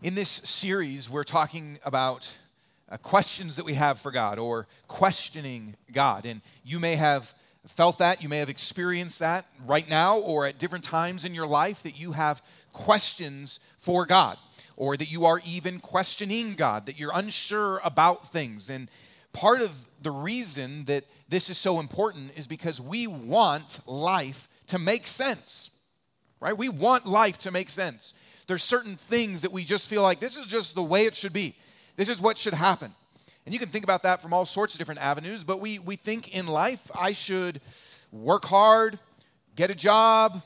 In this series, we're talking about uh, questions that we have for God or questioning God. And you may have felt that, you may have experienced that right now or at different times in your life that you have questions for God or that you are even questioning God, that you're unsure about things. And part of the reason that this is so important is because we want life to make sense, right? We want life to make sense. There's certain things that we just feel like this is just the way it should be. This is what should happen. And you can think about that from all sorts of different avenues, but we, we think in life, I should work hard, get a job,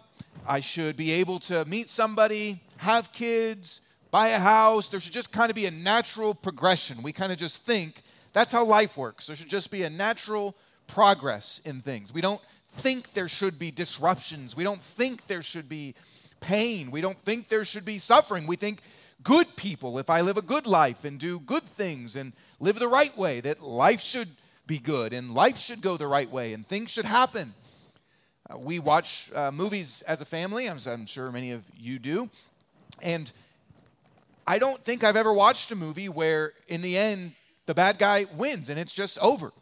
I should be able to meet somebody, have kids, buy a house. There should just kind of be a natural progression. We kind of just think that's how life works. There should just be a natural progress in things. We don't think there should be disruptions. We don't think there should be pain. We don't think there should be suffering. We think good people, if I live a good life and do good things and live the right way, that life should be good and life should go the right way and things should happen. Uh, we watch uh, movies as a family, I'm, I'm sure many of you do. And I don't think I've ever watched a movie where, in the end, the bad guy wins and it's just over.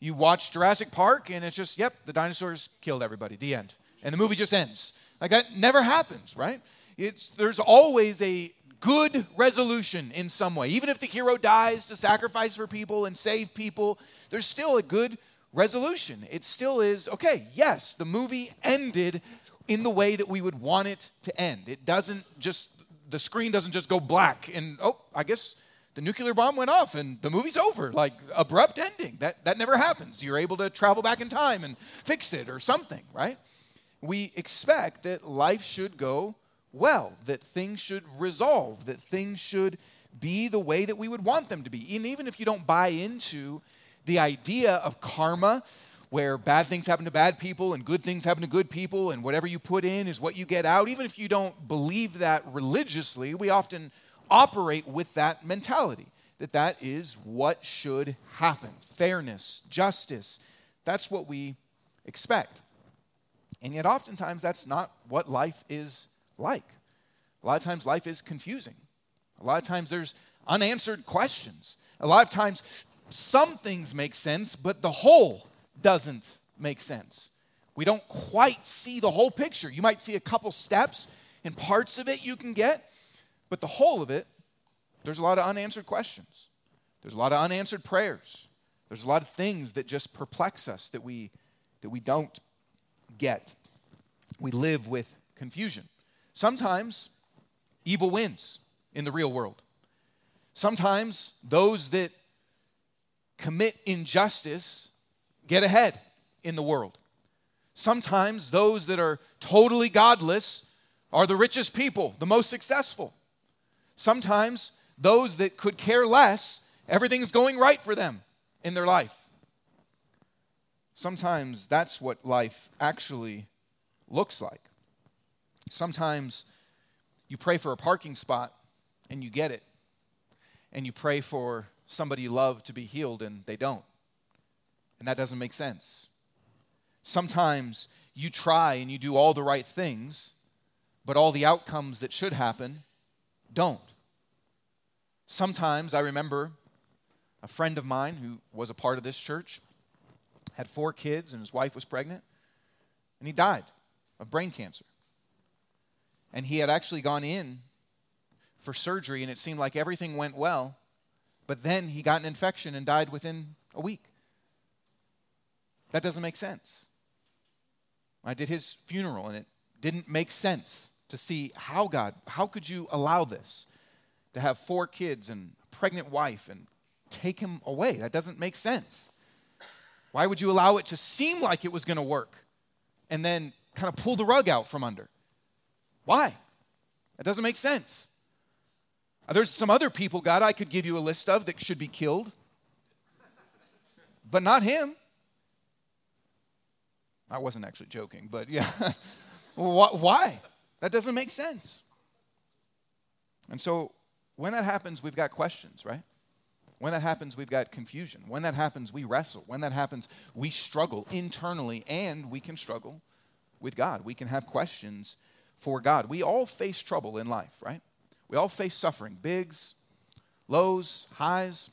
You watch Jurassic Park and it's just, yep, the dinosaurs killed everybody, the end. And the movie just ends. Like that never happens, right? It's, there's always a good resolution in some way. Even if the hero dies to sacrifice for people and save people, there's still a good resolution. It still is, okay, yes, the movie ended in the way that we would want it to end. It doesn't just, the screen doesn't just go black and, oh, I guess the nuclear bomb went off and the movie's over. Like abrupt ending. That that never happens. You're able to travel back in time and fix it or something, right? We expect that life should go well, that things should resolve, that things should be the way that we would want them to be. And even if you don't buy into the idea of karma, where bad things happen to bad people and good things happen to good people, and whatever you put in is what you get out, even if you don't believe that religiously, we often operate with that mentality that that is what should happen fairness, justice. That's what we expect. And yet, oftentimes, that's not what life is like. A lot of times, life is confusing. A lot of times, there's unanswered questions. A lot of times, some things make sense, but the whole doesn't make sense. We don't quite see the whole picture. You might see a couple steps and parts of it you can get, but the whole of it, there's a lot of unanswered questions. There's a lot of unanswered prayers. There's a lot of things that just perplex us that we, that we don't get. We live with confusion. Sometimes evil wins in the real world. Sometimes those that commit injustice get ahead in the world. Sometimes those that are totally godless are the richest people, the most successful. Sometimes those that could care less, everything's going right for them in their life. Sometimes that's what life actually looks like. Sometimes you pray for a parking spot and you get it. And you pray for somebody you love to be healed and they don't. And that doesn't make sense. Sometimes you try and you do all the right things, but all the outcomes that should happen don't. Sometimes I remember a friend of mine who was a part of this church had four kids and his wife was pregnant, and he died of brain cancer. And he had actually gone in for surgery, and it seemed like everything went well, but then he got an infection and died within a week. That doesn't make sense. I did his funeral, and it didn't make sense to see how God, how could you allow this? To have four kids and a pregnant wife and take him away. That doesn't make sense. Why would you allow it to seem like it was going to work and then kind of pull the rug out from under? Why? That doesn't make sense. Uh, there's some other people, God, I could give you a list of that should be killed, but not him. I wasn't actually joking, but yeah. Why? That doesn't make sense. And so when that happens, we've got questions, right? When that happens, we've got confusion. When that happens, we wrestle. When that happens, we struggle internally and we can struggle with God. We can have questions for God. We all face trouble in life, right? We all face suffering, bigs, lows, highs,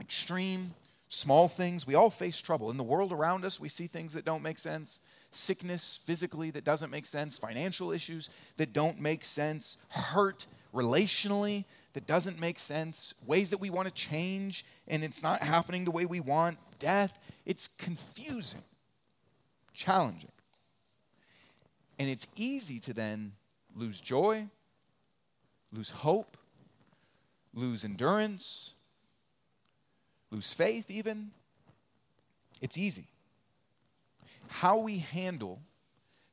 extreme, small things. We all face trouble. In the world around us, we see things that don't make sense sickness physically that doesn't make sense, financial issues that don't make sense, hurt relationally that doesn't make sense, ways that we want to change and it's not happening the way we want, death. It's confusing, challenging. And it's easy to then lose joy, lose hope, lose endurance, lose faith, even. It's easy. How we handle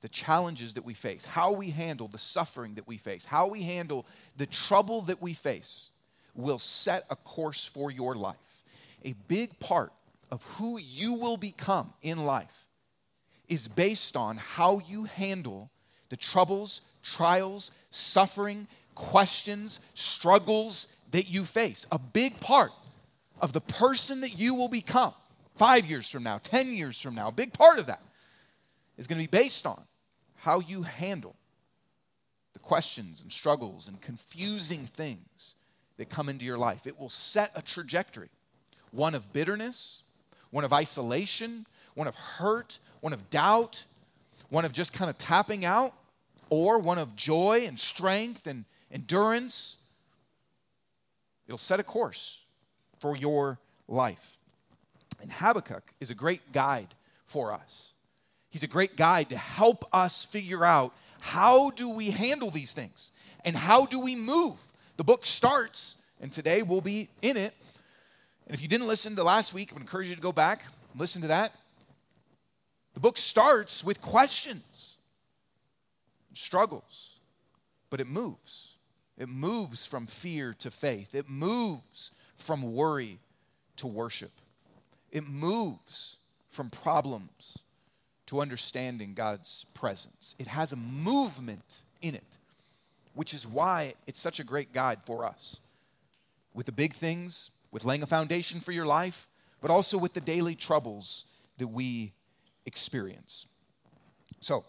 the challenges that we face, how we handle the suffering that we face, how we handle the trouble that we face will set a course for your life. A big part of who you will become in life is based on how you handle the troubles, trials, suffering, questions, struggles that you face. A big part of the person that you will become five years from now, 10 years from now, a big part of that is going to be based on how you handle the questions and struggles and confusing things that come into your life. It will set a trajectory one of bitterness, one of isolation, one of hurt, one of doubt, one of just kind of tapping out, or one of joy and strength and endurance. It'll set a course for your life. And Habakkuk is a great guide for us. He's a great guide to help us figure out how do we handle these things and how do we move. The book starts, and today we'll be in it. And if you didn't listen to last week, I would encourage you to go back, and listen to that. The book starts with questions, struggles, but it moves. It moves from fear to faith, it moves from worry to worship, it moves from problems to understanding God's presence. It has a movement in it, which is why it's such a great guide for us. With the big things, with laying a foundation for your life, but also with the daily troubles that we experience. So,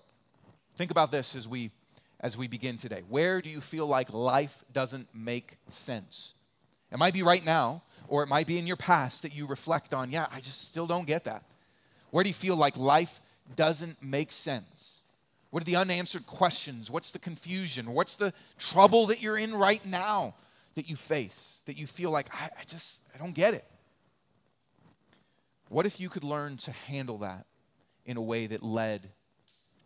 think about this as we as we begin today. Where do you feel like life doesn't make sense? It might be right now, or it might be in your past that you reflect on, yeah, I just still don't get that. Where do you feel like life doesn't make sense? What are the unanswered questions? What's the confusion? What's the trouble that you're in right now that you face, that you feel like, I, I just, I don't get it? What if you could learn to handle that in a way that led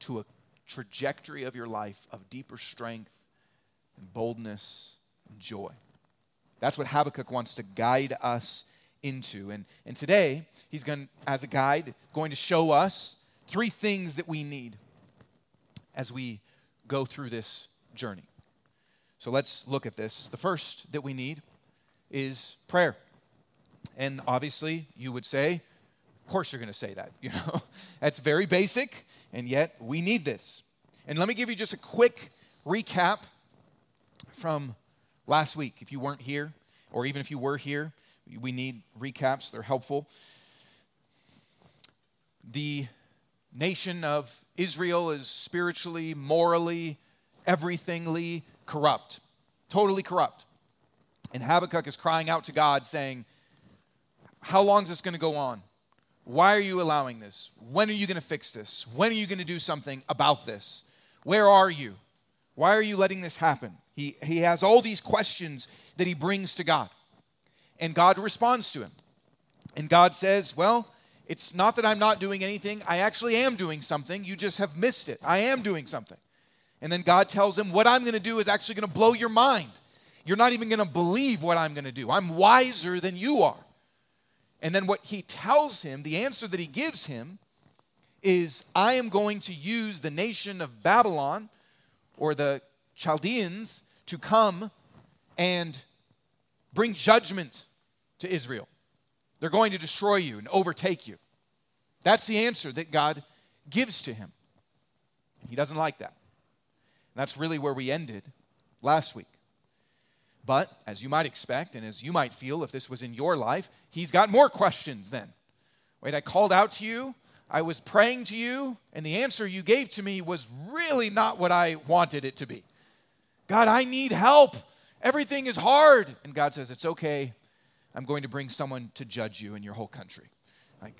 to a trajectory of your life of deeper strength and boldness and joy. That's what Habakkuk wants to guide us into. And, and today, he's going, as a guide, going to show us three things that we need as we go through this journey. So let's look at this. The first that we need is prayer. And obviously, you would say, of course, you're going to say that. You know, that's very basic, and yet we need this. And let me give you just a quick recap from last week. If you weren't here, or even if you were here, we need recaps, they're helpful. The nation of Israel is spiritually, morally, everythingly corrupt, totally corrupt. And Habakkuk is crying out to God, saying, How long is this going to go on? Why are you allowing this? When are you going to fix this? When are you going to do something about this? Where are you? Why are you letting this happen? He, he has all these questions that he brings to God. And God responds to him. And God says, Well, it's not that I'm not doing anything. I actually am doing something. You just have missed it. I am doing something. And then God tells him, What I'm going to do is actually going to blow your mind. You're not even going to believe what I'm going to do. I'm wiser than you are. And then what he tells him, the answer that he gives him, is I am going to use the nation of Babylon or the Chaldeans to come and bring judgment to Israel. They're going to destroy you and overtake you. That's the answer that God gives to him. He doesn't like that. And that's really where we ended last week. But as you might expect, and as you might feel if this was in your life, he's got more questions then. Wait, I called out to you, I was praying to you, and the answer you gave to me was really not what I wanted it to be. God, I need help. Everything is hard. And God says, It's okay. I'm going to bring someone to judge you and your whole country. Like,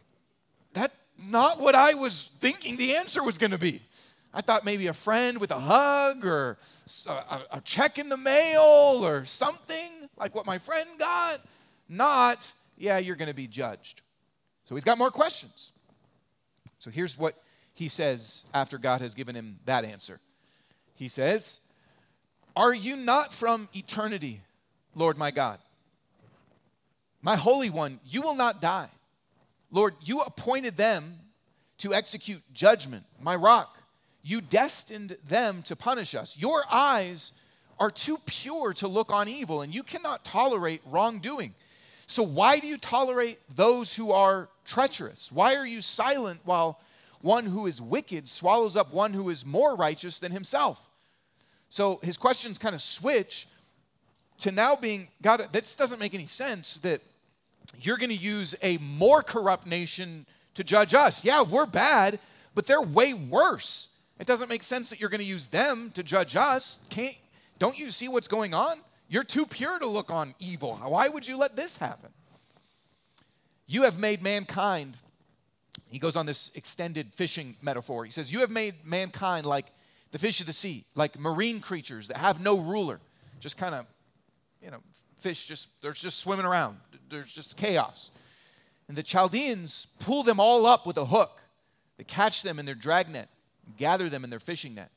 that not what I was thinking the answer was going to be. I thought maybe a friend with a hug or a, a, check in the mail or something like what my friend got. Not, yeah, you're going to be judged. So he's got more questions. So here's what he says after God has given him that answer. He says, Are you not from eternity, Lord my God? My Holy One, you will not die. Lord, you appointed them to execute judgment, my rock. You destined them to punish us. Your eyes are too pure to look on evil, and you cannot tolerate wrongdoing. So, why do you tolerate those who are treacherous? Why are you silent while one who is wicked swallows up one who is more righteous than himself? So, his questions kind of switch to now being God, this doesn't make any sense that you're going to use a more corrupt nation to judge us. Yeah, we're bad, but they're way worse. It doesn't make sense that you're going to use them to judge us. Can't, don't you see what's going on? You're too pure to look on evil. Why would you let this happen? You have made mankind, he goes on this extended fishing metaphor. He says, You have made mankind like the fish of the sea, like marine creatures that have no ruler, just kind of, you know, fish just, they're just swimming around there's just chaos. And the Chaldeans pull them all up with a hook. They catch them in their dragnet, gather them in their fishing net.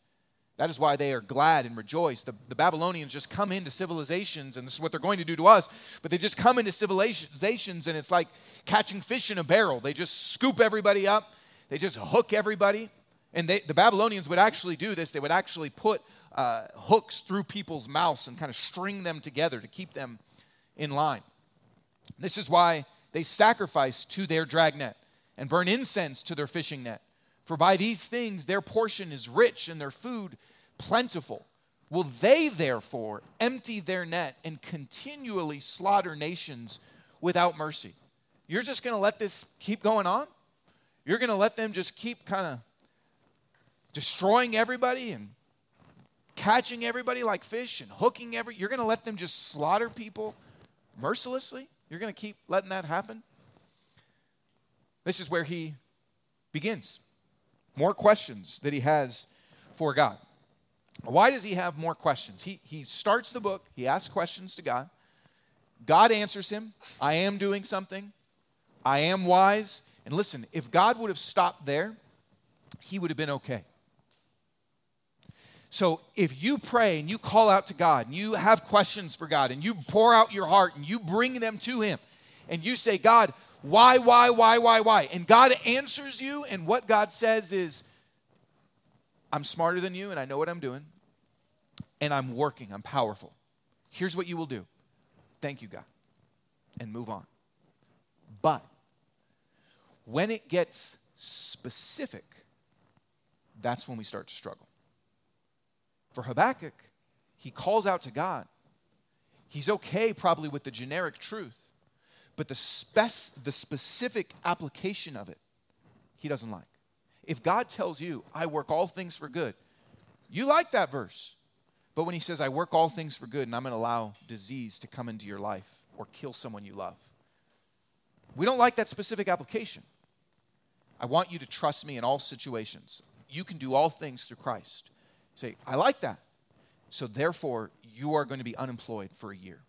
That is why they are glad and rejoice. The, the, Babylonians just come into civilizations, and this is what they're going to do to us, but they just come into civilizations, and it's like catching fish in a barrel. They just scoop everybody up, they just hook everybody. And they, the Babylonians would actually do this. They would actually put uh, hooks through people's mouths and kind of string them together to keep them in line. This is why they sacrifice to their dragnet and burn incense to their fishing net. For by these things their portion is rich and their food plentiful. Will they therefore empty their net and continually slaughter nations without mercy? You're just going to let this keep going on? You're going to let them just keep kind of destroying everybody and catching everybody like fish and hooking every you're going to let them just slaughter people mercilessly? You're going to keep letting that happen? This is where he begins. More questions that he has for God. Why does he have more questions? He, he starts the book, he asks questions to God. God answers him I am doing something, I am wise. And listen, if God would have stopped there, he would have been okay. So if you pray and you call out to God and you have questions for God and you pour out your heart and you bring them to Him and you say, God, why, why, why, why, why? And God answers you, and what God says is, I'm smarter than you and I know what I'm doing, and I'm working, I'm powerful. Here's what you will do. Thank you, God. And move on. But when it gets specific, that's when we start to struggle. For Habakkuk, he calls out to God. He's okay probably with the generic truth, but the, spec- the specific application of it, he doesn't like. If God tells you, I work all things for good, you like that verse. But when he says, I work all things for good and I'm going to allow disease to come into your life or kill someone you love, we don't like that specific application. I want you to trust me in all situations. You can do all things through Christ. Say, I like that. So therefore, you are going to be unemployed for a year.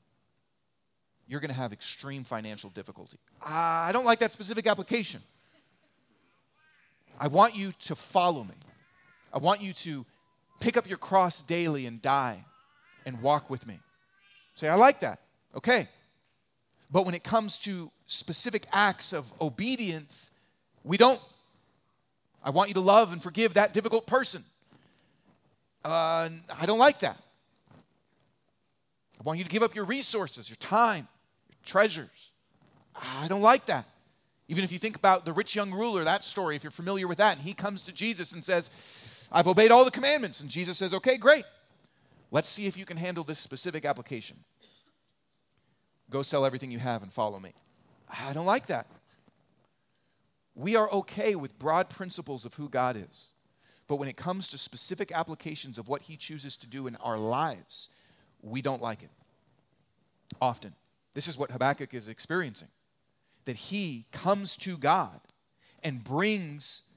You're going to have extreme financial difficulty. Ah, I don't like that specific application. I want you to follow me. I want you to pick up your cross daily and die and walk with me. Say, I like that. Okay. But when it comes to specific acts of obedience, we don't. I want you to love and forgive that difficult person. Uh, I don't like that. I want you to give up your resources, your time, your treasures. I don't like that. Even if you think about the rich young ruler, that story, if you're familiar with that, and he comes to Jesus and says, I've obeyed all the commandments. And Jesus says, Okay, great. Let's see if you can handle this specific application. Go sell everything you have and follow me. I don't like that. We are okay with broad principles of who God is. But when it comes to specific applications of what He chooses to do in our lives, we don't like it. often. This is what Habakkuk is experiencing that he comes to God and brings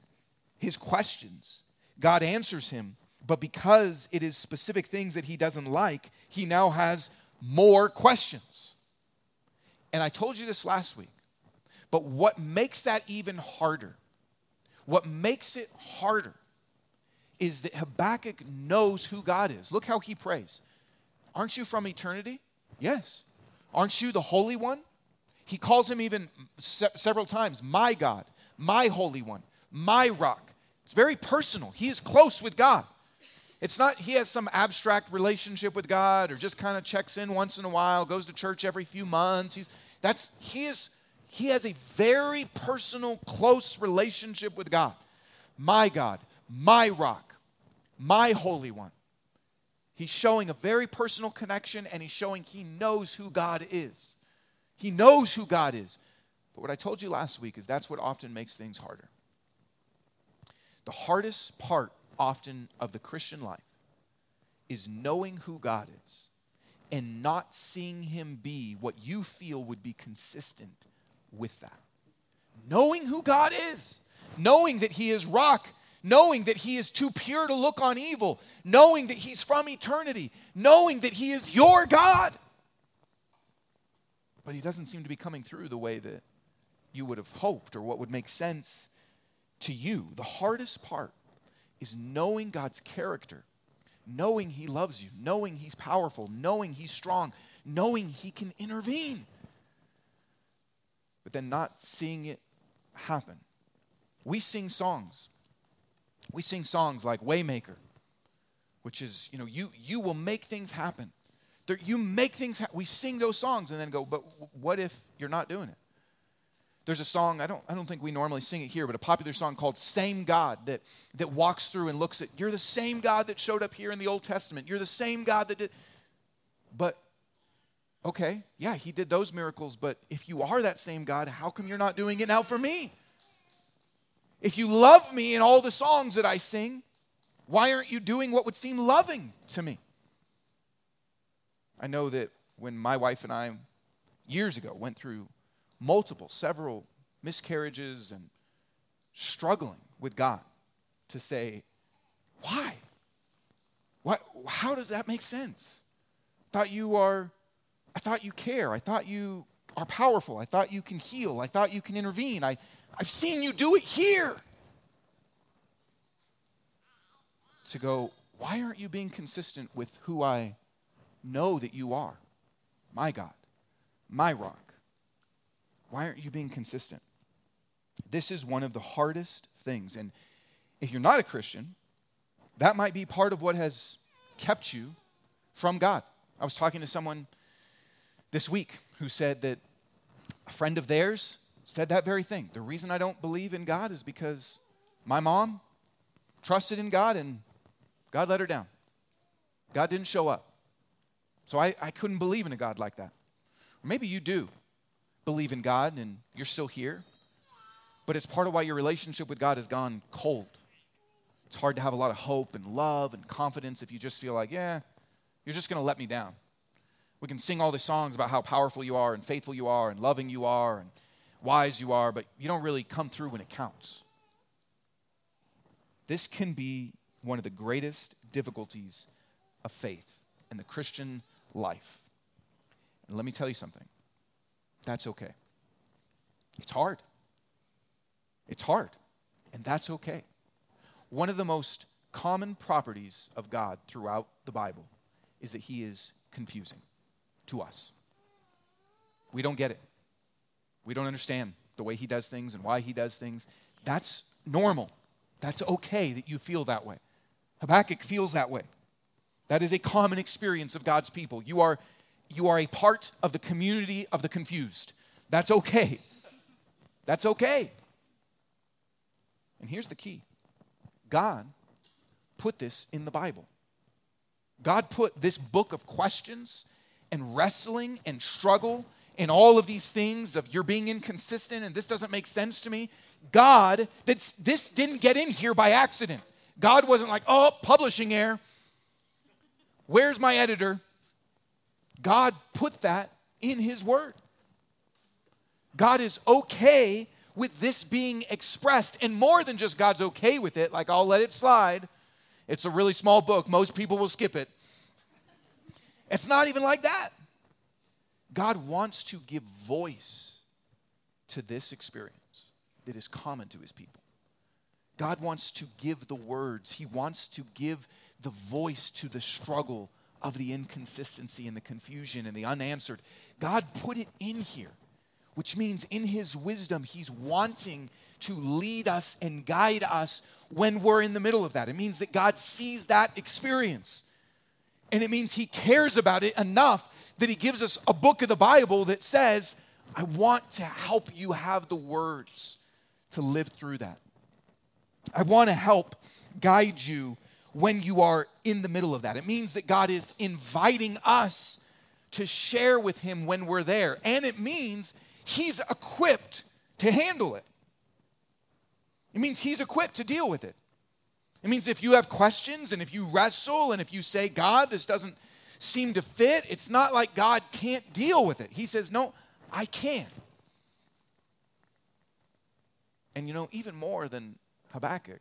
his questions. God answers him, but because it is specific things that he doesn't like, he now has more questions. And I told you this last week, but what makes that even harder, what makes it harder, is that Habakkuk knows who God is. Look how he prays. Aren't you from eternity? Yes. Aren't you the Holy One? He calls him even se- several times, my God, my Holy One, my rock. It's very personal. He is close with God. It's not he has some abstract relationship with God or just kind of checks in once in a while, goes to church every few months. He's that's he is he has a very personal, close relationship with God. My God, my rock, my holy one. He's showing a very personal connection and he's showing he knows who God is. He knows who God is. But what I told you last week is that's what often makes things harder. The hardest part often of the Christian life is knowing who God is and not seeing him be what you feel would be consistent with that. Knowing who God is, knowing that he is rock, knowing that he is too pure to look on evil, knowing that he's from eternity, knowing that he is your God. But he doesn't seem to be coming through the way that you would have hoped or what would make sense to you. The hardest part is knowing God's character, knowing He loves you, knowing He's powerful, knowing He's strong, knowing He can intervene, but then not seeing it happen. We sing songs. We sing songs like Waymaker, which is, you know, you, you will make things happen. There, you make things happen. We sing those songs and then go, but what if you're not doing it? There's a song, I don't, I don't think we normally sing it here, but a popular song called Same God that, that walks through and looks at, you're the same God that showed up here in the Old Testament. You're the same God that did. But, okay, yeah, he did those miracles, but if you are that same God, how come you're not doing it now for me? If you love me in all the songs that I sing, why aren't you doing what would seem loving to me? I know that when my wife and I, years ago, went through multiple, several miscarriages and struggling with God to say, why? What, how does that make sense? I thought you are, I thought you care. I thought you are powerful. I thought you can heal. I thought you can intervene. I, I've seen you do it here. To go, why aren't you being consistent with who I know that you are? My God, my rock. Why aren't you being consistent? This is one of the hardest things. And if you're not a Christian, that might be part of what has kept you from God. I was talking to someone this week who said that a friend of theirs said that very thing. The reason I don't believe in God is because my mom trusted in God and God let her down. God didn't show up. So I, I couldn't believe in a God like that. Or maybe you do believe in God and you're still here, but it's part of why your relationship with God has gone cold. It's hard to have a lot of hope and love and confidence if you just feel like, yeah, you're just going to let me down. We can sing all the songs about how powerful you are and faithful you are and loving you are and wise you are, but you don't really come through when it counts. This can be one of the greatest difficulties of faith in the Christian life. And let me tell you something that's okay. It's hard. It's hard, and that's okay. One of the most common properties of God throughout the Bible is that He is confusing to us. We don't get it. We don't understand the way He does things and why He does things. That's normal. That's okay that you feel that way. Habakkuk feels that way. That is a common experience of God's people. You are you are a part of the community of the confused. That's okay. That's okay. And here's the key God put this in the Bible. God put this book of questions and wrestling and struggle and all of these things of you're being inconsistent and this doesn't make sense to me. God, that's, this didn't get in here by accident. God wasn't like, oh, publishing error. Where's my editor? God put that in His Word. God is okay with this being expressed, and more than just God's okay with it, like I'll let it slide. It's a really small book, most people will skip it. It's not even like that. God wants to give voice to this experience that is common to his people. God wants to give the words, He wants to give the voice to the struggle of the inconsistency and the confusion and the unanswered. God put it in here, which means in His wisdom, He's wanting to lead us and guide us when we're in the middle of that. It means that God sees that experience. And it means He cares about it enough that He gives us a book of the Bible that says, I want to help you have the words to live through that. I want to help guide you when you are in the middle of that. It means that God is inviting us to share with Him when we're there. And it means He's equipped to handle it. It means He's equipped to deal with it. It means if you have questions and if you wrestle and if you say, God, this doesn't seem to fit, it's not like God can't deal with it. He says, No, I can. And you know, even more than Habakkuk,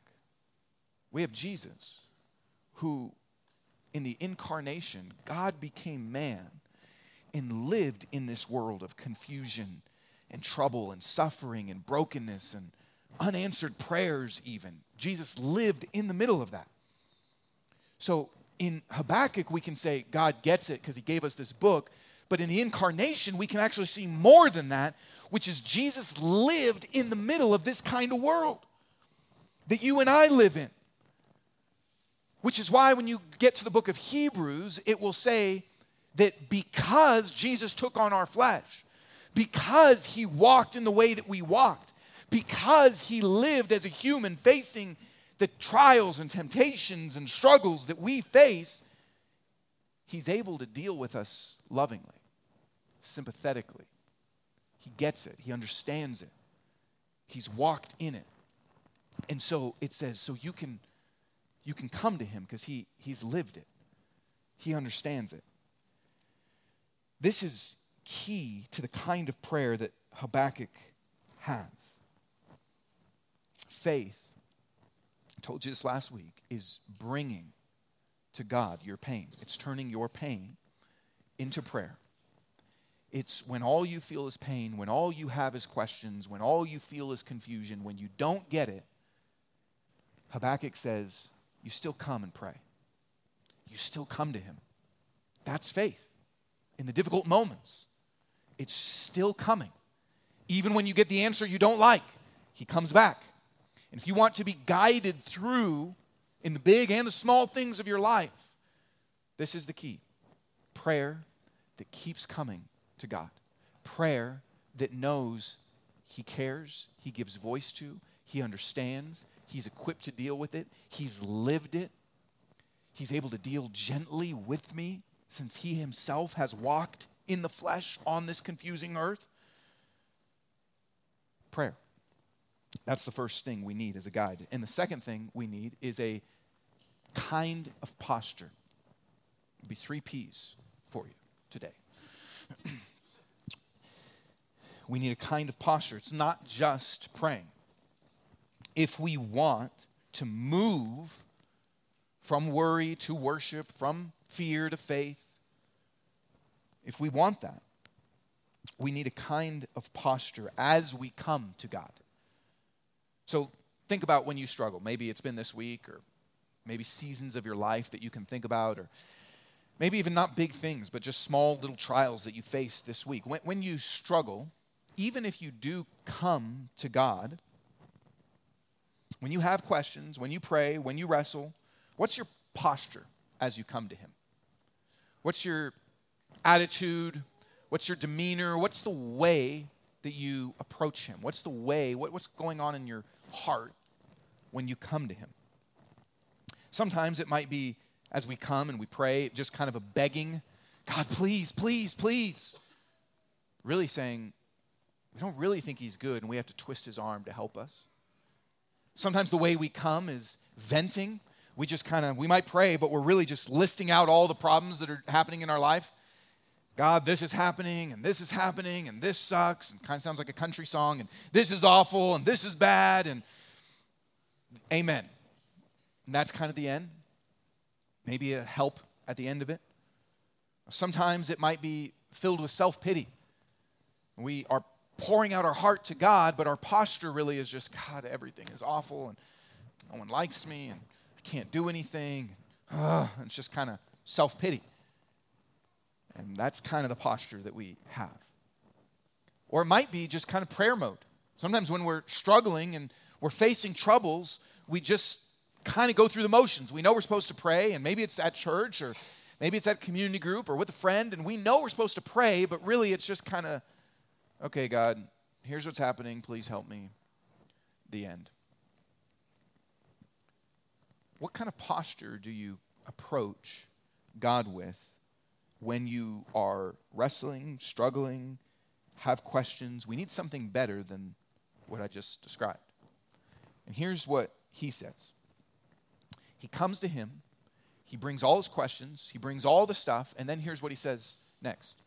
we have Jesus, who in the incarnation, God became man and lived in this world of confusion and trouble and suffering and brokenness and unanswered prayers, even. Jesus lived in the middle of that. So in Habakkuk, we can say God gets it because he gave us this book. But in the incarnation, we can actually see more than that which is Jesus lived in the middle of this kind of world that you and I live in. Which is why when you get to the book of Hebrews, it will say that because Jesus took on our flesh, because he walked in the way that we walked, because he lived as a human facing the trials and temptations and struggles that we face, he's able to deal with us lovingly, sympathetically, he gets it, he understands it, he's walked in it. And so it says, so you can you can come to him because he he's lived it. He understands it. This is key to the kind of prayer that Habakkuk has. Faith, told you this last week, is bringing to God your pain. It's turning your pain into prayer. It's when all you feel is pain, when all you have is questions, when all you feel is confusion, when you don't get it. Habakkuk says, You still come and pray. You still come to him. That's faith. In the difficult moments, it's still coming. Even when you get the answer you don't like, he comes back. And if you want to be guided through in the big and the small things of your life, this is the key prayer that keeps coming to God. Prayer that knows He cares, He gives voice to, He understands, He's equipped to deal with it, He's lived it, He's able to deal gently with me since He Himself has walked in the flesh on this confusing earth. Prayer. That's the first thing we need as a guide. And the second thing we need is a kind of posture. It'll be three P's for you today. we need a kind of posture. It's not just praying. If we want to move from worry to worship, from fear to faith, if we want that, we need a kind of posture as we come to God. So think about when you struggle. Maybe it's been this week, or maybe seasons of your life that you can think about, or maybe even not big things, but just small little trials that you face this week. When, when you struggle, even if you do come to God, when you have questions, when you pray, when you wrestle, what's your posture as you come to Him? What's your attitude? What's your demeanor? What's the way that you approach Him? What's the way? What, what's going on in your heart when you come to Him? Sometimes it might be as we come and we pray, just kind of a begging, God, please, please, please. Really saying, we don't really think he's good and we have to twist his arm to help us. Sometimes the way we come is venting. We just kind of, we might pray, but we're really just listing out all the problems that are happening in our life. God, this is happening, and this is happening, and this sucks, and kind of sounds like a country song, and this is awful, and this is bad, and amen. And that's kind of the end. Maybe a help at the end of it. Sometimes it might be filled with self pity. We are pouring out our heart to God, but our posture really is just, God, everything is awful, and no one likes me, and I can't do anything. And it's just kind of self pity. And that's kind of the posture that we have. Or it might be just kind of prayer mode. Sometimes when we're struggling and we're facing troubles, we just kind of go through the motions. We know we're supposed to pray, and maybe it's at church or maybe it's at community group or with a friend, and we know we're supposed to pray, but really it's just kind of, okay, God, here's what's happening. Please help me. The end. What kind of posture do you approach God with when you are wrestling, struggling, have questions. We need something better than what I just described. And here's what he says He comes to him, he brings all his questions, he brings all the stuff, and then here's what he says next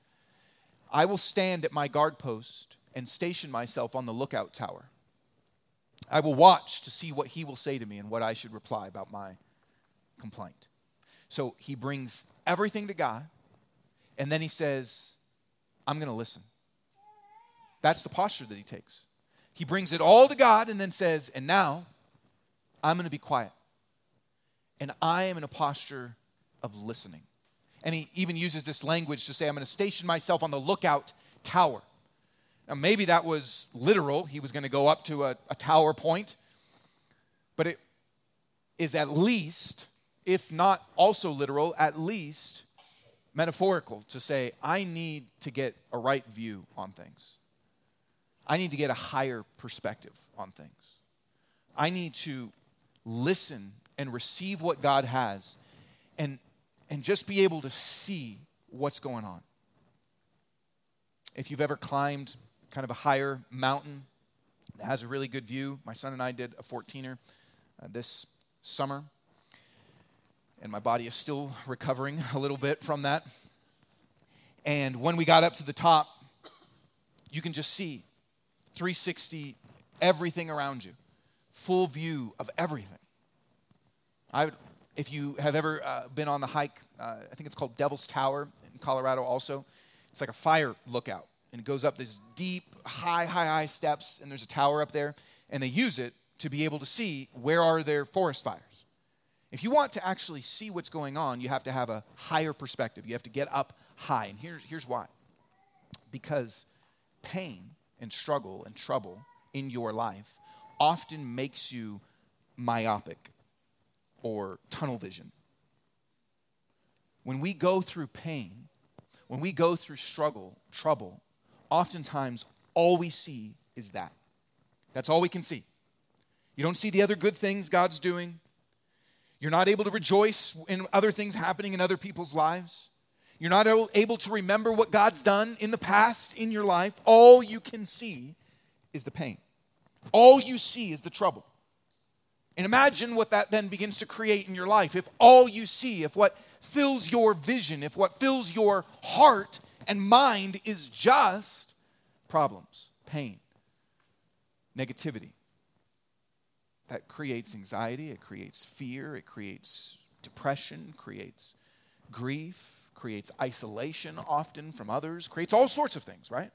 I will stand at my guard post and station myself on the lookout tower. I will watch to see what he will say to me and what I should reply about my complaint. So he brings everything to God. And then he says, I'm going to listen. That's the posture that he takes. He brings it all to God and then says, And now I'm going to be quiet. And I am in a posture of listening. And he even uses this language to say, I'm going to station myself on the lookout tower. Now, maybe that was literal. He was going to go up to a, a tower point. But it is at least, if not also literal, at least metaphorical to say, I need to get a right view on things. I need to get a higher perspective on things. I need to listen and receive what God has and, and just be able to see what's going on. If you've ever climbed kind of a higher mountain that has a really good view, my son and I did a 14er uh, this summer and my body is still recovering a little bit from that. And when we got up to the top, you can just see 360 everything around you, full view of everything. I if you have ever uh, been on the hike, uh, I think it's called Devil's Tower in Colorado also. It's like a fire lookout, and it goes up these deep, high, high, high steps, and there's a tower up there, and they use it to be able to see where are their forest fires. If you want to actually see what's going on, you have to have a higher perspective. You have to get up high. And here's, here's why because pain and struggle and trouble in your life often makes you myopic or tunnel vision. When we go through pain, when we go through struggle, trouble, oftentimes all we see is that. That's all we can see. You don't see the other good things God's doing. You're not able to rejoice in other things happening in other people's lives. You're not able to remember what God's done in the past in your life. All you can see is the pain. All you see is the trouble. And imagine what that then begins to create in your life. If all you see, if what fills your vision, if what fills your heart and mind is just problems, pain, negativity, that creates anxiety, it creates fear, it creates depression, creates grief, creates isolation often from others, creates all sorts of things, right?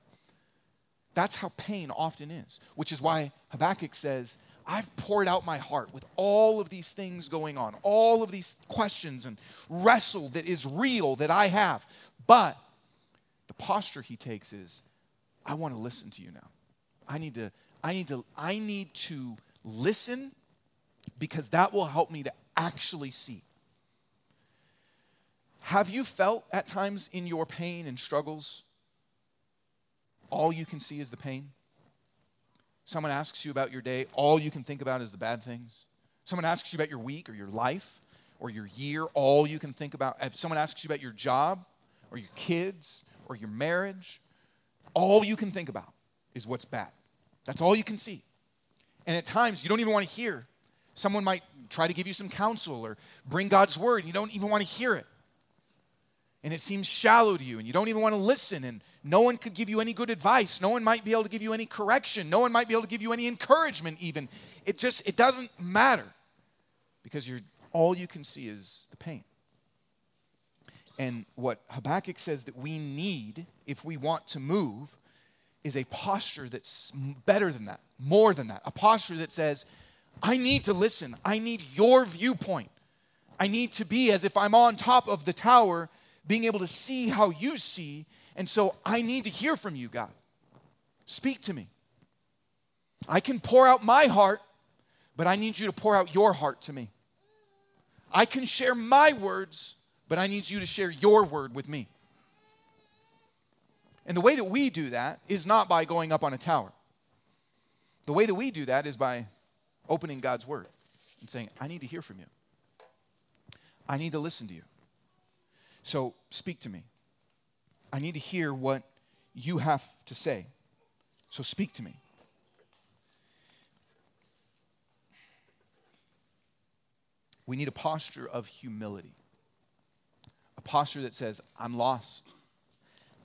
That's how pain often is, which is why Habakkuk says, I've poured out my heart with all of these things going on, all of these questions and wrestle that is real that I have. But the posture he takes is, I want to listen to you now. I need to, I need to, I need to listen because that will help me to actually see. Have you felt at times in your pain and struggles, all you can see is the pain? Someone asks you about your day, all you can think about is the bad things. Someone asks you about your week or your life or your year, all you can think about. If someone asks you about your job or your kids or your marriage, all you can think about is what's bad. That's all you can see. And at times, you don't even want to hear. Someone might try to give you some counsel or bring God's word. You don't even want to hear it. and it seems shallow to you and you don't even want to listen and no one could give you any good advice no one might be able to give you any correction no one might be able to give you any encouragement even it just it doesn't matter because you're all you can see is the pain and what habakkuk says that we need if we want to move is a posture that's better than that more than that a posture that says i need to listen i need your viewpoint i need to be as if i'm on top of the tower being able to see how you see. And so I need to hear from you, God. Speak to me. I can pour out my heart, but I need you to pour out your heart to me. I can share my words, but I need you to share your word with me. And the way that we do that is not by going up on a tower. The way that we do that is by opening God's word and saying, I need to hear from you. I need to listen to you. So speak to me. I need to hear what you have to say. So speak to me. We need a posture of humility, a posture that says, I'm lost.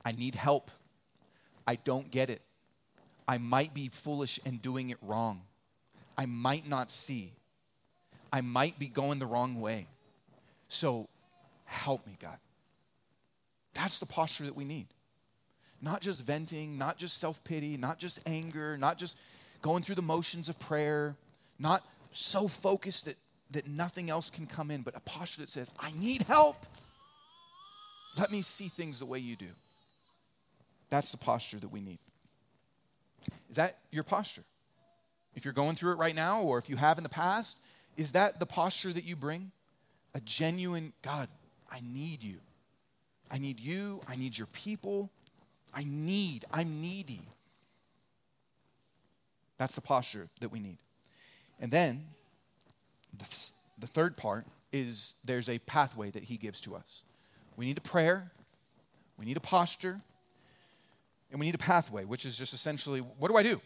I need help. I don't get it. I might be foolish and doing it wrong. I might not see. I might be going the wrong way. So help me, God. That's the posture that we need. Not just venting, not just self pity, not just anger, not just going through the motions of prayer, not so focused that, that nothing else can come in, but a posture that says, I need help. Let me see things the way you do. That's the posture that we need. Is that your posture? If you're going through it right now, or if you have in the past, is that the posture that you bring? A genuine, God, I need you. I need you. I need your people. I need, I'm needy. That's the posture that we need. And then the, the third part is there's a pathway that he gives to us. We need a prayer, we need a posture, and we need a pathway, which is just essentially what do I do?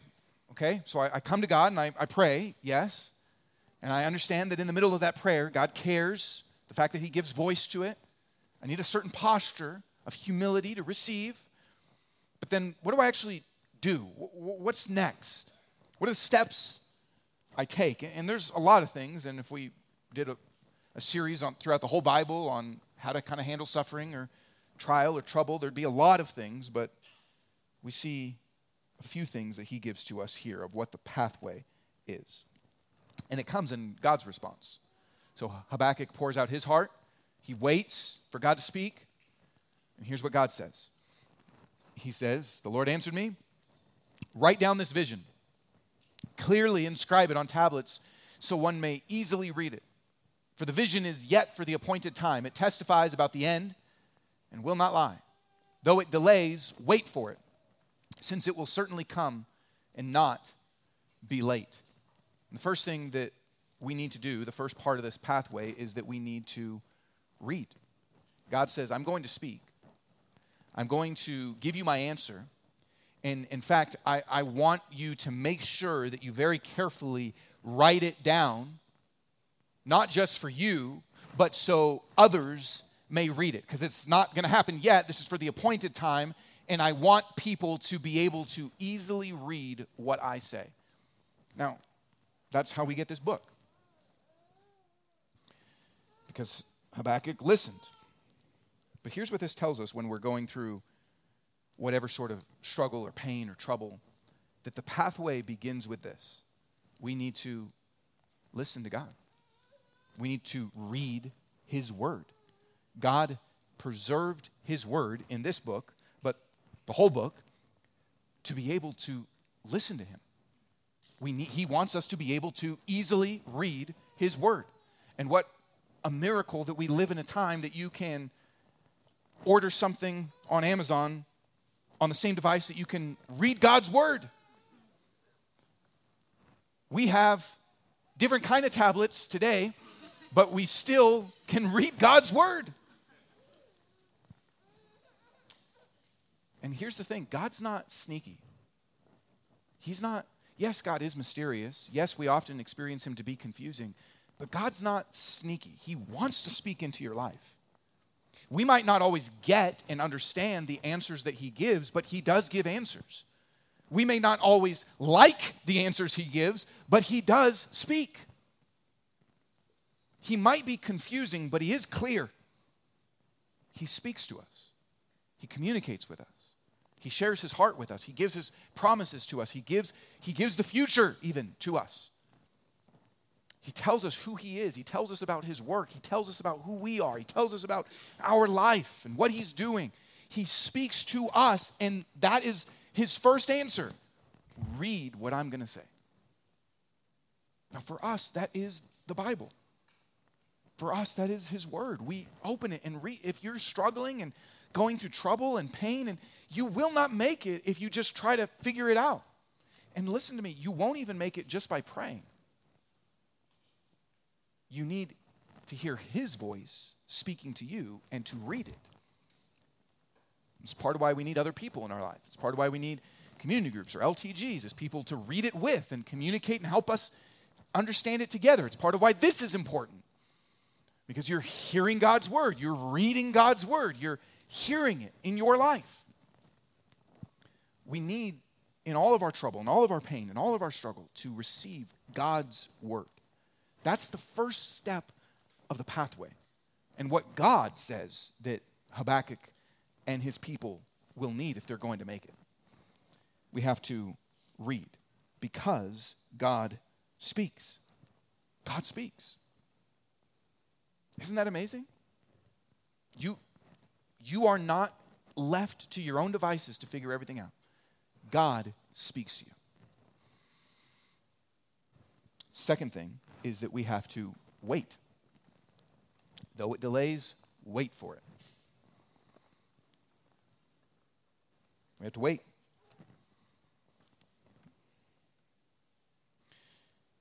Okay, so I, I come to God and I, I pray, yes, and I understand that in the middle of that prayer, God cares, the fact that He gives voice to it. I need a certain posture of humility to receive. But then, what do I actually do? What's next? What are the steps I take? And there's a lot of things. And if we did a, a series on, throughout the whole Bible on how to kind of handle suffering or trial or trouble, there'd be a lot of things. But we see a few things that he gives to us here of what the pathway is. And it comes in God's response. So Habakkuk pours out his heart. He waits for God to speak. And here's what God says He says, The Lord answered me, Write down this vision, clearly inscribe it on tablets so one may easily read it. For the vision is yet for the appointed time. It testifies about the end and will not lie. Though it delays, wait for it, since it will certainly come and not be late. And the first thing that we need to do, the first part of this pathway, is that we need to read. God says, I'm going to speak. I'm going to give you my answer. And in fact, I, I want you to make sure that you very carefully write it down, not just for you, but so others may read it. Because it's not going to happen yet. This is for the appointed time. And I want people to be able to easily read what I say. Now, that's how we get this book. Because Habakkuk listened. But here's what this tells us when we're going through whatever sort of struggle or pain or trouble that the pathway begins with this. We need to listen to God. We need to read His Word. God preserved His Word in this book, the whole book, to be able to listen to Him. We need, he wants us to be able to easily read His Word. And what a miracle that we live in a time that you can order something on Amazon on the same device that you can read God's word. We have different kind of tablets today, but we still can read God's word. And here's the thing God's not sneaky. He's not, yes, God is mysterious. Yes, we often experience him to be confusing. But God's not sneaky. He wants to speak into your life. We might not always get and understand the answers that He gives, but He does give answers. We may not always like the answers He gives, but He does speak. He might be confusing, but He is clear. He speaks to us, He communicates with us. He shares his heart with us. He gives his promises to us. He gives, he gives the future even to us. He tells us who He is. He tells us about His work. He tells us about who we are. He tells us about our life and what He's doing. He speaks to us, and that is His first answer read what I'm going to say. Now, for us, that is the Bible. For us, that is His Word. We open it and read. If you're struggling and going through trouble and pain, and you will not make it if you just try to figure it out. And listen to me, you won't even make it just by praying you need to hear his voice speaking to you and to read it. It's part of why we need other people in our life. It's part of why we need community groups or LTGs as people to read it with and communicate and help us understand it together. It's part of why this is important. Because you're hearing God's word, you're reading God's word, you're hearing it in your life. We need, in all of our trouble, in all of our pain, in all of our struggle, to receive God's word. That's the first step of the pathway. And what God says that Habakkuk and his people will need if they're going to make it. We have to read because God speaks. God speaks. Isn't that amazing? You, you are not left to your own devices to figure everything out. God speaks to you. Second thing, is that we have to wait. Though it delays, wait for it. We have to wait.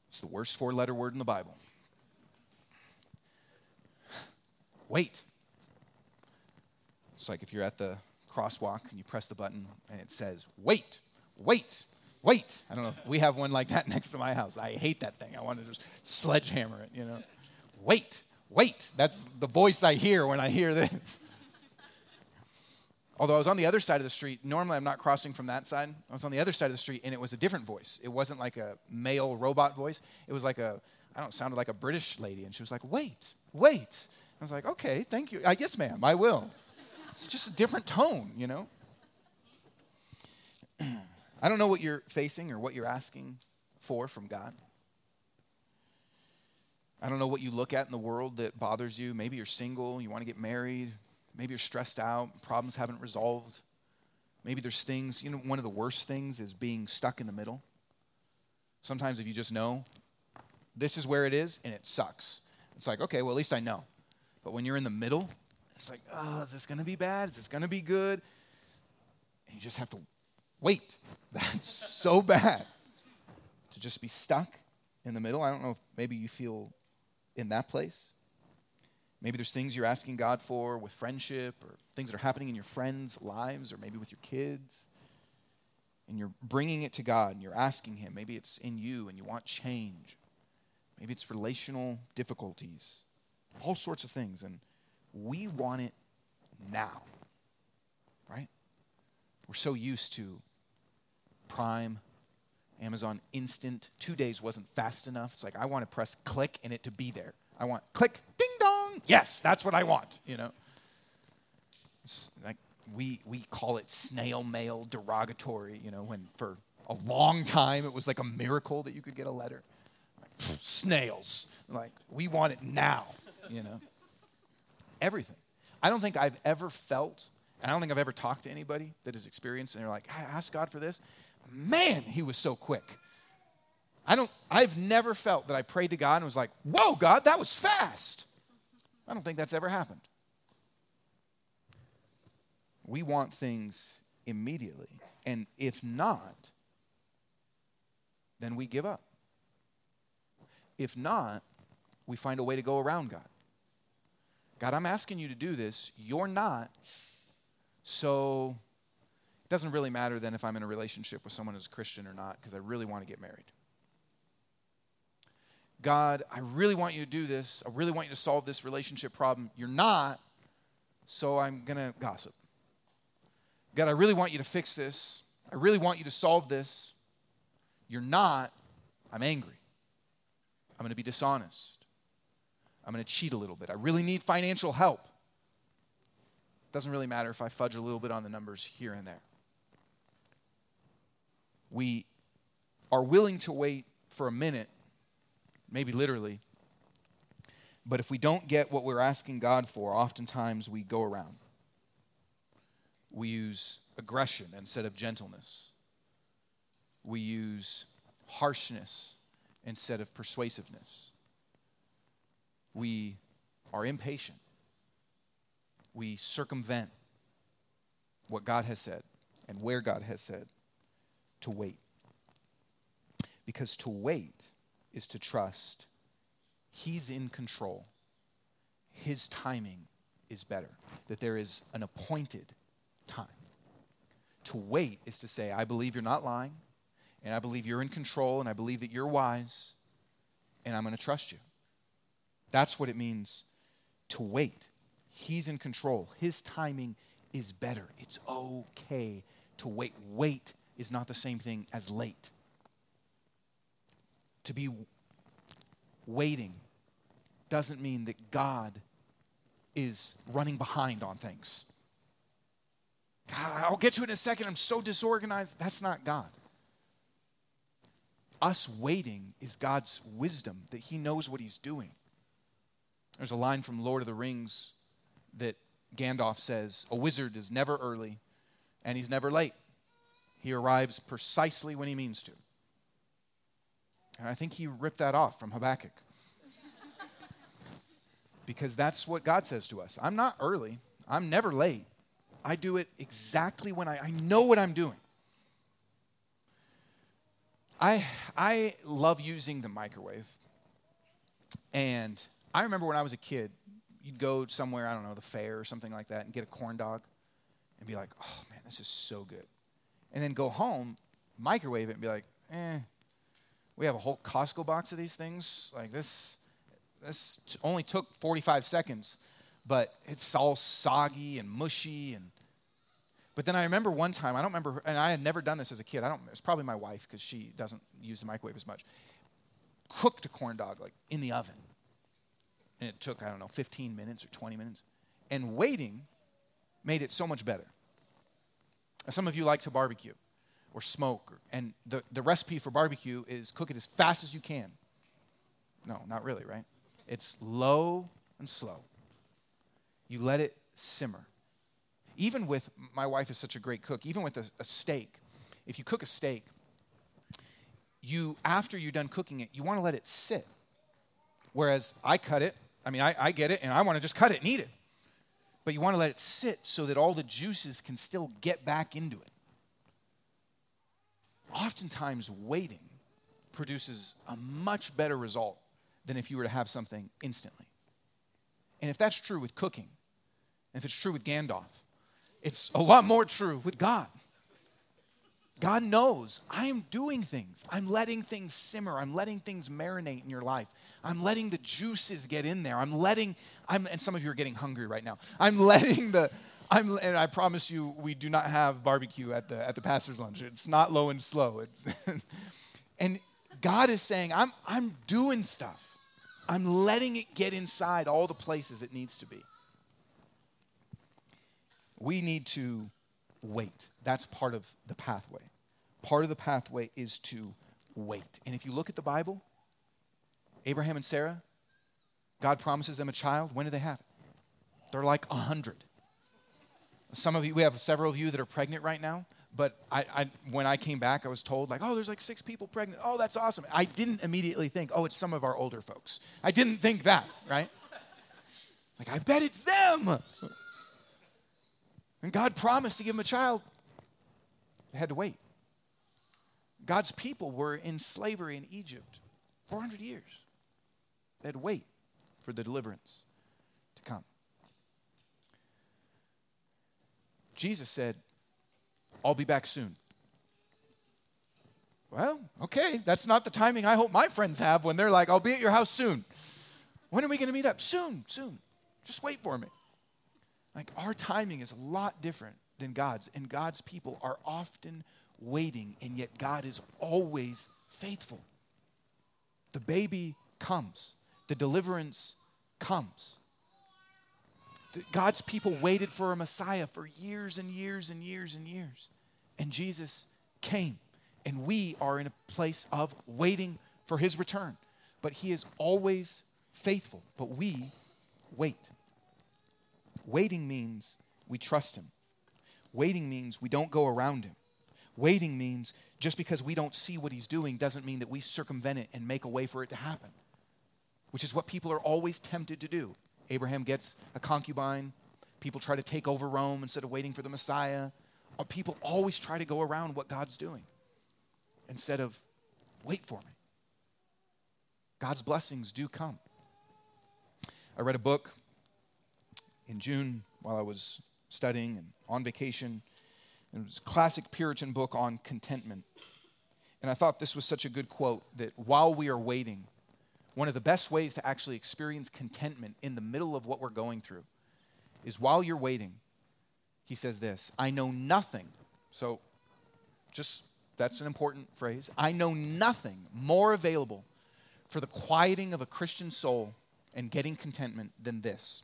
It's the worst four letter word in the Bible. Wait. It's like if you're at the crosswalk and you press the button and it says, wait, wait, wait. I don't know. if We have one like that next to my house. I hate that thing. I want to just sledgehammer it, you know. Wait, wait. That's the voice I hear when I hear this. Although I was on the other side of the street, normally I'm not crossing from that side. I was on the other side of the street and it was a different voice. It wasn't like a male robot voice. It was like a, I don't know, sounded like a British lady. And she was like, wait, wait. I was like, okay, thank you. I guess, ma'am, I will. It's just a different tone, you know. I don't know what you're facing or what you're asking for from God. I don't know what you look at in the world that bothers you. Maybe you're single, you want to get married. Maybe you're stressed out, problems haven't resolved. Maybe there's things, you know, one of the worst things is being stuck in the middle. Sometimes if you just know this is where it is and it sucks, it's like, okay, well, at least I know. But when you're in the middle, it's like, oh, is this going to be bad? Is this going to be good? And you just have to wait. That's so bad to just be stuck in the middle. I don't know if maybe you feel in that place. Maybe there's things you're asking God for with friendship or things that are happening in your friends' lives or maybe with your kids. And you're bringing it to God and you're asking Him. Maybe it's in you and you want change. Maybe it's relational difficulties, all sorts of things. And we want it now, right? We're so used to Prime, Amazon Instant. Two days wasn't fast enough. It's like I want to press click and it to be there. I want click, ding dong. Yes, that's what I want. You know. It's like we we call it snail mail derogatory. You know, when for a long time it was like a miracle that you could get a letter. Like, snails. Like we want it now. You know. Everything. I don't think I've ever felt, and I don't think I've ever talked to anybody that has experienced, and they're like, I asked God for this man, he was so quick. I don't, I've never felt that I prayed to God and was like, whoa, God, that was fast. I don't think that's ever happened. We want things immediately. And if not, then we give up. If not, we find a way to go around God. God, I'm asking you to do this. You're not. So it doesn't really matter then if I'm in a relationship with someone who's Christian or not, because I really want to get married. God, I really want you to do this. I really want you to solve this relationship problem. You're not, so I'm going to gossip. God, I really want you to fix this. I really want you to solve this. You're not, I'm angry. I'm going to be dishonest. I'm going to cheat a little bit. I really need financial help. It Doesn't really matter if I fudge a little bit on the numbers here and there. We are willing to wait for a minute, maybe literally, but if we don't get what we're asking God for, oftentimes we go around. We use aggression instead of gentleness. We use harshness instead of persuasiveness. We are impatient. We circumvent what God has said and where God has said to wait. Because to wait is to trust He's in control. His timing is better, that there is an appointed time. To wait is to say, I believe you're not lying, and I believe you're in control, and I believe that you're wise, and I'm going to trust you. That's what it means to wait. He's in control. His timing is better. It's okay to wait. Wait is not the same thing as late. To be waiting doesn't mean that God is running behind on things. God, I'll get to it in a second. I'm so disorganized. That's not God. Us waiting is God's wisdom that He knows what He's doing. There's a line from Lord of the Rings that Gandalf says A wizard is never early and he's never late. He arrives precisely when he means to. And I think he ripped that off from Habakkuk. because that's what God says to us. I'm not early, I'm never late. I do it exactly when I, I know what I'm doing. I, I love using the microwave. And I remember when I was a kid, you'd go somewhere, I don't know, the fair or something like that, and get a corn dog and be like, oh man, this is so good. And then go home, microwave it, and be like, eh, we have a whole Costco box of these things. Like this, this only took 45 seconds, but it's all soggy and mushy and but then I remember one time, I don't remember, and I had never done this as a kid. I don't. It's probably my wife because she doesn't use the microwave as much. Cooked a corn dog like in the oven, and it took I don't know 15 minutes or 20 minutes, and waiting made it so much better. some of you like to barbecue or smoke, and the, the recipe for barbecue is cook it as fast as you can. No, not really, right? It's low and slow. You let it simmer even with, my wife is such a great cook, even with a, a steak, if you cook a steak, you, after you're done cooking it, you want to let it sit. Whereas I cut it, I mean, I, I get it, and I want to just cut it and eat it. But you want to let it sit so that all the juices can still get back into it. Oftentimes, waiting produces a much better result than if you were to have something instantly. And if that's true with cooking, and if it's true with Gandalf, it's a lot more true with God. God knows I'm doing things. I'm letting things simmer. I'm letting things marinate in your life. I'm letting the juices get in there. I'm letting, I'm, and some of you are getting hungry right now. I'm letting the, I'm, and I promise you, we do not have barbecue at the, at the pastor's lunch. It's not low and slow. It's, and God is saying, I'm, I'm doing stuff. I'm letting it get inside all the places it needs to be we need to wait. That's part of the pathway. Part of the pathway is to wait. And if you look at the Bible, Abraham and Sarah, God promises them a child. When do they have it? They're like a hundred. Some of you, we have several of you that are pregnant right now. But I, I, when I came back, I was told like, oh, there's like six people pregnant. Oh, that's awesome. I didn't immediately think, oh, it's some of our older folks. I didn't think that, right? Like, I bet it's them. And God promised to give him a child. They had to wait. God's people were in slavery in Egypt 400 years. They had to wait for the deliverance to come. Jesus said, I'll be back soon. Well, okay, that's not the timing I hope my friends have when they're like, I'll be at your house soon. When are we going to meet up? Soon, soon. Just wait for me. Like our timing is a lot different than God's, and God's people are often waiting, and yet God is always faithful. The baby comes, the deliverance comes. God's people waited for a Messiah for years and years and years and years. And Jesus came. And we are in a place of waiting for his return. But he is always faithful. But we wait. Waiting means we trust him. Waiting means we don't go around him. Waiting means just because we don't see what he's doing doesn't mean that we circumvent it and make a way for it to happen, which is what people are always tempted to do. Abraham gets a concubine. People try to take over Rome instead of waiting for the Messiah. Uh, people always try to go around what God's doing instead of wait for me. God's blessings do come. I read a book in June while I was studying and on vacation. It was a classic Puritan book on contentment. And I thought this was such a good quote that while we are waiting, one of the best ways to actually experience contentment in the middle of what we're going through is while you're waiting, he says this I know nothing. So, just that's an important phrase. I know nothing more available for the quieting of a Christian soul and getting contentment than this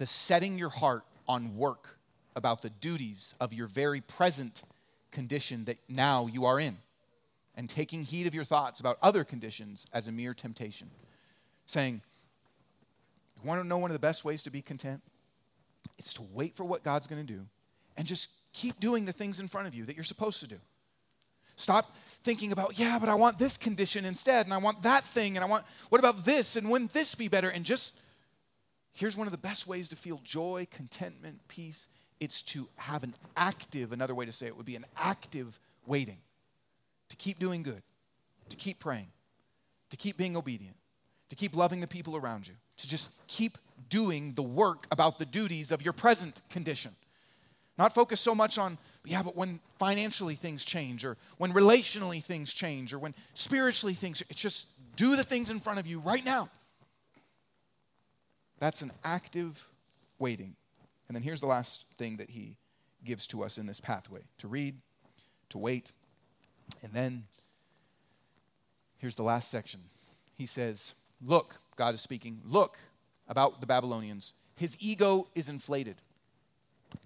the setting your heart on work about the duties of your very present condition that now you are in, and taking heed of your thoughts about other conditions as a mere temptation. Saying, you want to know one of the best ways to be content? It's to wait for what God's going to do and just keep doing the things in front of you that you're supposed to do. Stop thinking about, yeah, but I want this condition instead, and I want that thing, and I want, what about this, and wouldn't this be better? And just, here's one of the best ways to feel joy, contentment, peace. It's to have an active, another way to say it would be an active waiting, to keep doing good, to keep praying, to keep being obedient, to keep loving the people around you, to just keep doing the work about the duties of your present condition. Not focus so much on, yeah, but when financially things change, or when relationally things change, or when spiritually things, it's just do the things in front of you right now. That's an active waiting. And then here's the last thing that he gives to us in this pathway to read, to wait. And then here's the last section. He says, Look, God is speaking, look about the Babylonians. His ego is inflated,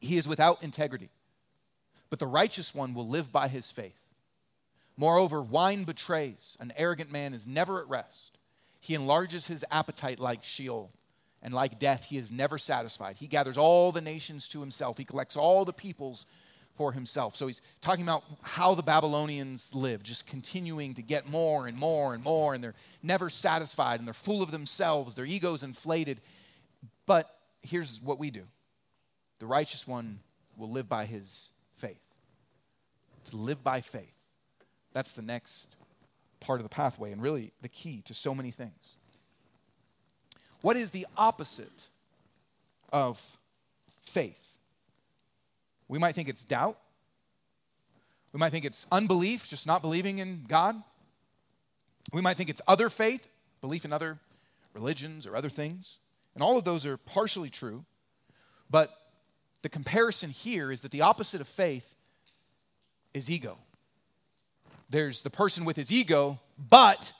he is without integrity. But the righteous one will live by his faith. Moreover, wine betrays. An arrogant man is never at rest. He enlarges his appetite like Sheol and like death, he is never satisfied. He gathers all the nations to himself, he collects all the peoples for himself. So he's talking about how the Babylonians live, just continuing to get more and more and more, and they're never satisfied, and they're full of themselves, their egos inflated. But here's what we do the righteous one will live by his faith. To live by faith. That's the next part of the pathway, and really the key to so many things. What is the opposite of faith? We might think it's doubt. We might think it's unbelief, just not believing in God. We might think it's other faith, belief in other religions or other things. And all of those are partially true. But the comparison here is that the opposite of faith is ego. There's the person with his ego, but,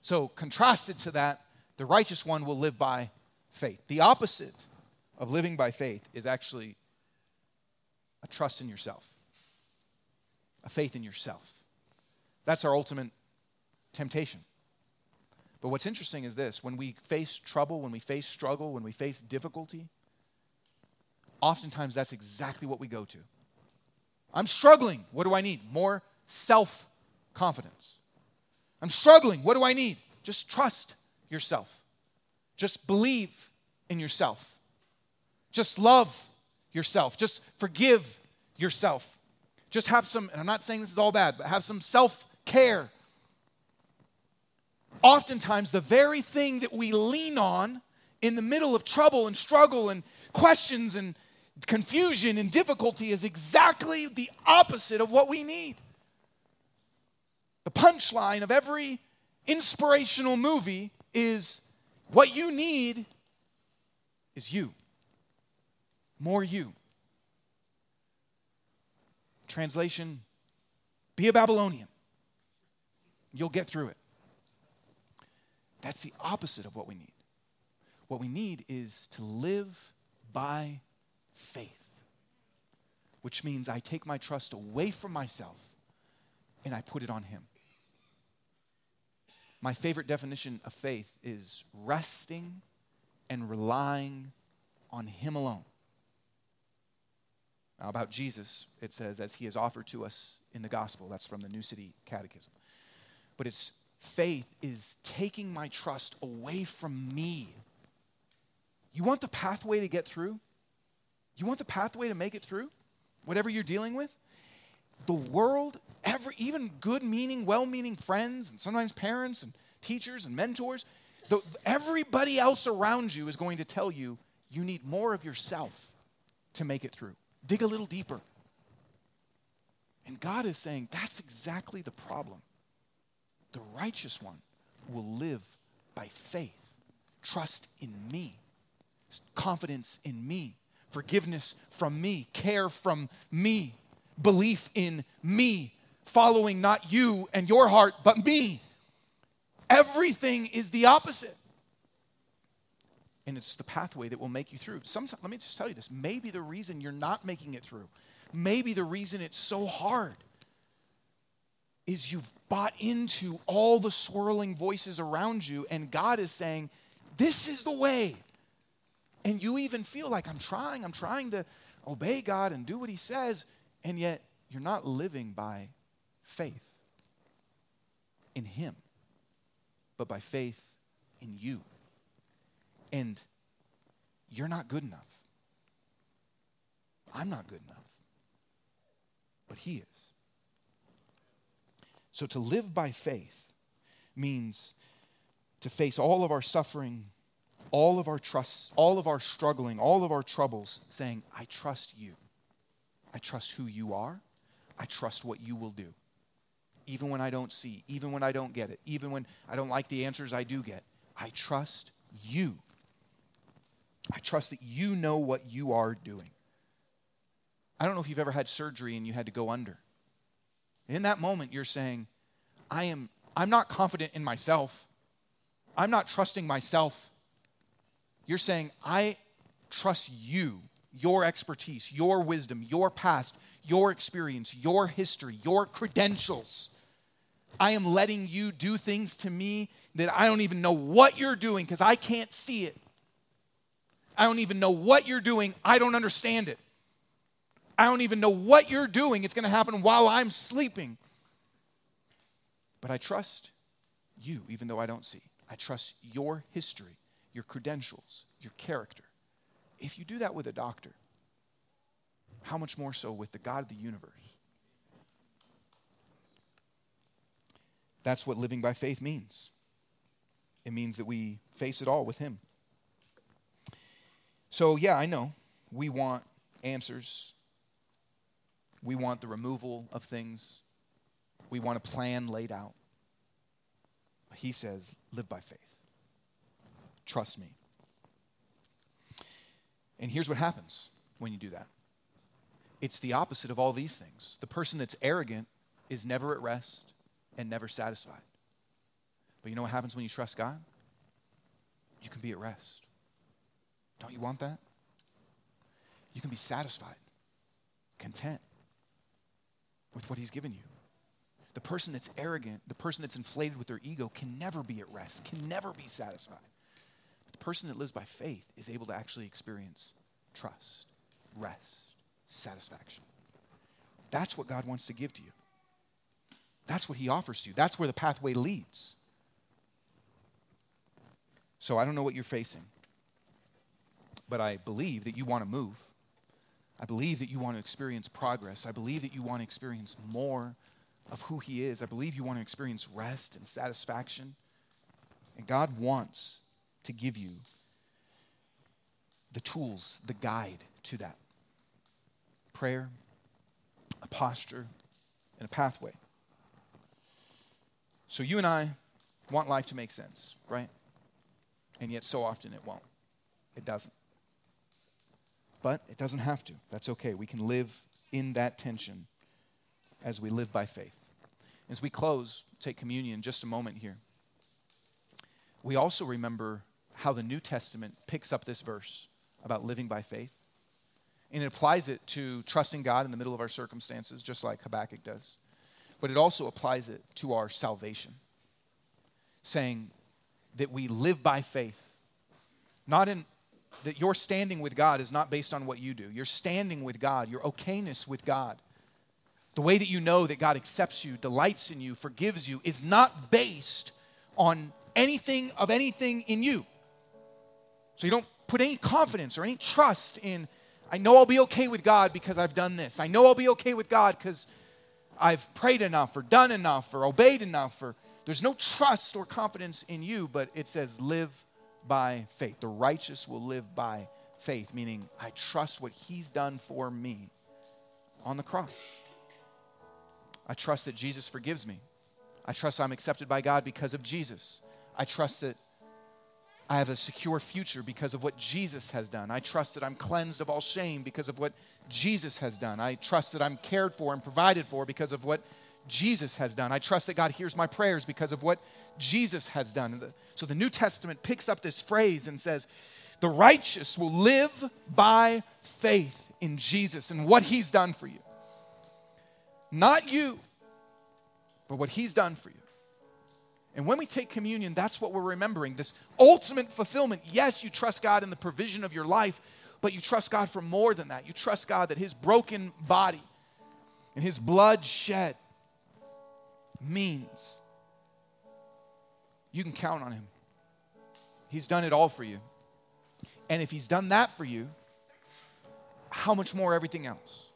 so contrasted to that, the righteous one will live by faith. The opposite of living by faith is actually a trust in yourself, a faith in yourself. That's our ultimate temptation. But what's interesting is this when we face trouble, when we face struggle, when we face difficulty, oftentimes that's exactly what we go to. I'm struggling. What do I need? More self confidence. I'm struggling. What do I need? Just trust yourself. Just believe in yourself. Just love yourself. Just forgive yourself. Just have some, and I'm not saying this is all bad, but have some self care. Oftentimes, the very thing that we lean on in the middle of trouble and struggle and questions and confusion and difficulty is exactly the opposite of what we need. The punchline of every inspirational movie is what you need is you. more you. Translation Be a Babylonian. You'll get through it. That's the opposite of what we need. What we need is to live by faith, which means I take my trust away from myself and I put it on Him. My favorite definition of faith is resting and relying on Him alone. Now, about Jesus, it says, as He has offered to us in the gospel. That's from the New City Catechism. But it's faith is taking my trust away from me. You want the pathway to get through? You want the pathway to make it through? Whatever you're dealing with? The world, every, even good meaning, well meaning friends, and sometimes parents and teachers and mentors, the, everybody else around you is going to tell you you need more of yourself to make it through. Dig a little deeper. And God is saying that's exactly the problem. The righteous one will live by faith, trust in me, confidence in me, forgiveness from me, care from me, belief in me, following not you and your heart, but me. Everything is the opposite. And it's the pathway that will make you through. Sometimes, let me just tell you this maybe the reason you're not making it through, maybe the reason it's so hard is you've bought into all the swirling voices around you, and God is saying, This is the way. And you even feel like I'm trying, I'm trying to obey God and do what He says, and yet you're not living by faith in Him, but by faith in you. And you're not good enough. I'm not good enough, but He is. So to live by faith means to face all of our suffering, all of our trusts, all of our struggling, all of our troubles, saying, I trust you. I trust who you are. I trust what you will do. Even when I don't see, even when I don't get it, even when I don't like the answers I do get, I trust you. I trust that you know what you are doing. I don't know if you've ever had surgery and you had to go under. In that moment, you're saying, I am, I'm not confident in myself. I'm not trusting myself. You're saying, I trust you, your expertise, your wisdom, your past, your experience, your history, your credentials. I am letting you do things to me that I don't even know what you're doing because I can't see it. I don't even know what you're doing. I don't understand it. I don't even know what you're doing. It's going to happen while I'm sleeping. But I trust you, even though I don't see. I trust your history, your credentials, your character. If you do that with a doctor, how much more so with the God of the universe? That's what living by faith means. It means that we face it all with Him. So, yeah, I know we want answers we want the removal of things. We want a plan laid out. He says, live by faith. Trust me. And here's what happens when you do that it's the opposite of all these things. The person that's arrogant is never at rest and never satisfied. But you know what happens when you trust God? You can be at rest. Don't you want that? You can be satisfied, content with what He's given you. The person that's arrogant, the person that's inflated with their ego, can never be at rest, can never be satisfied. The person that lives by faith is able to actually experience trust, rest, satisfaction. That's what God wants to give to you. That's what He offers to you. That's where the pathway leads. So I don't know what you're facing, but I believe that you want to move. I believe that you want to experience progress. I believe that you want to experience more of who He is. I believe you want to experience rest and satisfaction. And God wants to give you the tools, the guide to that prayer, a posture, and a pathway. So you and I want life to make sense, right? And yet, so often it won't. It doesn't. But it doesn't have to. That's okay. We can live in that tension as we live by faith. As we close, take communion, just a moment here. We also remember how the New Testament picks up this verse about living by faith. And it applies it to trusting God in the middle of our circumstances, just like Habakkuk does. But it also applies it to our salvation, saying that we live by faith. Not in that your standing with God is not based on what you do. Your standing with God, your okayness with God, the way that you know that God accepts you, delights in you, forgives you, is not based on anything of anything in you. So you don't put any confidence or any trust in, I know I'll be okay with God because I've done this. I know I'll be okay with God because I've prayed enough or done enough or obeyed enough. Or there's no trust or confidence in you, but it says live by faith. The righteous will live by faith, meaning I trust what He's done for me on the cross. I trust that Jesus forgives me. I trust I'm accepted by God because of Jesus. I trust that I have a secure future because of what Jesus has done. I trust that I'm cleansed of all shame because of what Jesus has done. I trust that I'm cared for and provided for because of what Jesus has done. I trust that God hears my prayers because of what Jesus has done. So the New Testament picks up this phrase and says, The righteous will live by faith in Jesus and what he's done for you. Not you, but what He's done for you. And when we take communion, that's what we're remembering this ultimate fulfillment. Yes, you trust God in the provision of your life, but you trust God for more than that. You trust God that His broken body and His blood shed means you can count on Him. He's done it all for you. And if He's done that for you, how much more everything else?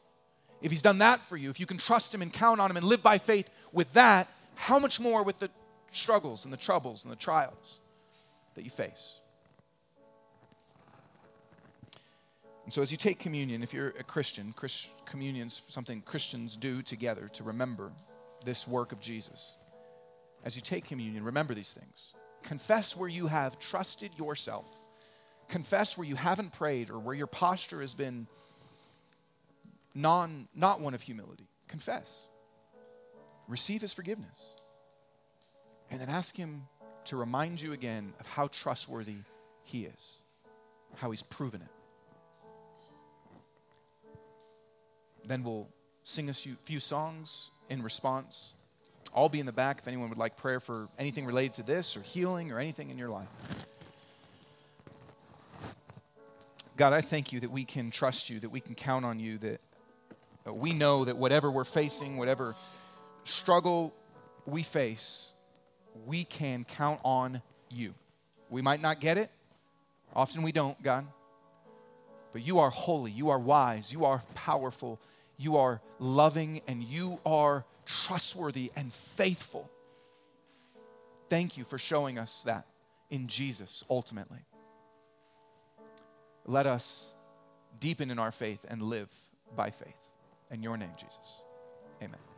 if he's done that for you, if you can trust him and count on him and live by faith with that, how much more with the struggles and the troubles and the trials that you face? And so, as you take communion, if you're a Christian, Christ, communion's something Christians do together to remember this work of Jesus. As you take communion, remember these things. Confess where you have trusted yourself. Confess where you haven't prayed or where your posture has been non, not one of humility. Confess. Receive his forgiveness. And then ask him to remind you again of how trustworthy he is, how he's proven it. Then we'll sing a few songs in response. I'll be in the back if anyone would like prayer for anything related to this or healing or anything in your life. God, I thank you that we can trust you, that we can count on you, that we know that whatever we're facing, whatever struggle we face, we can count on you. We might not get it. Often we don't, God. But you are holy, you are wise, you are powerful, you are loving, and you are trustworthy and faithful. Thank you for showing us that in Jesus ultimately. Let us deepen in our faith and live by faith. In your name, Jesus. Amen.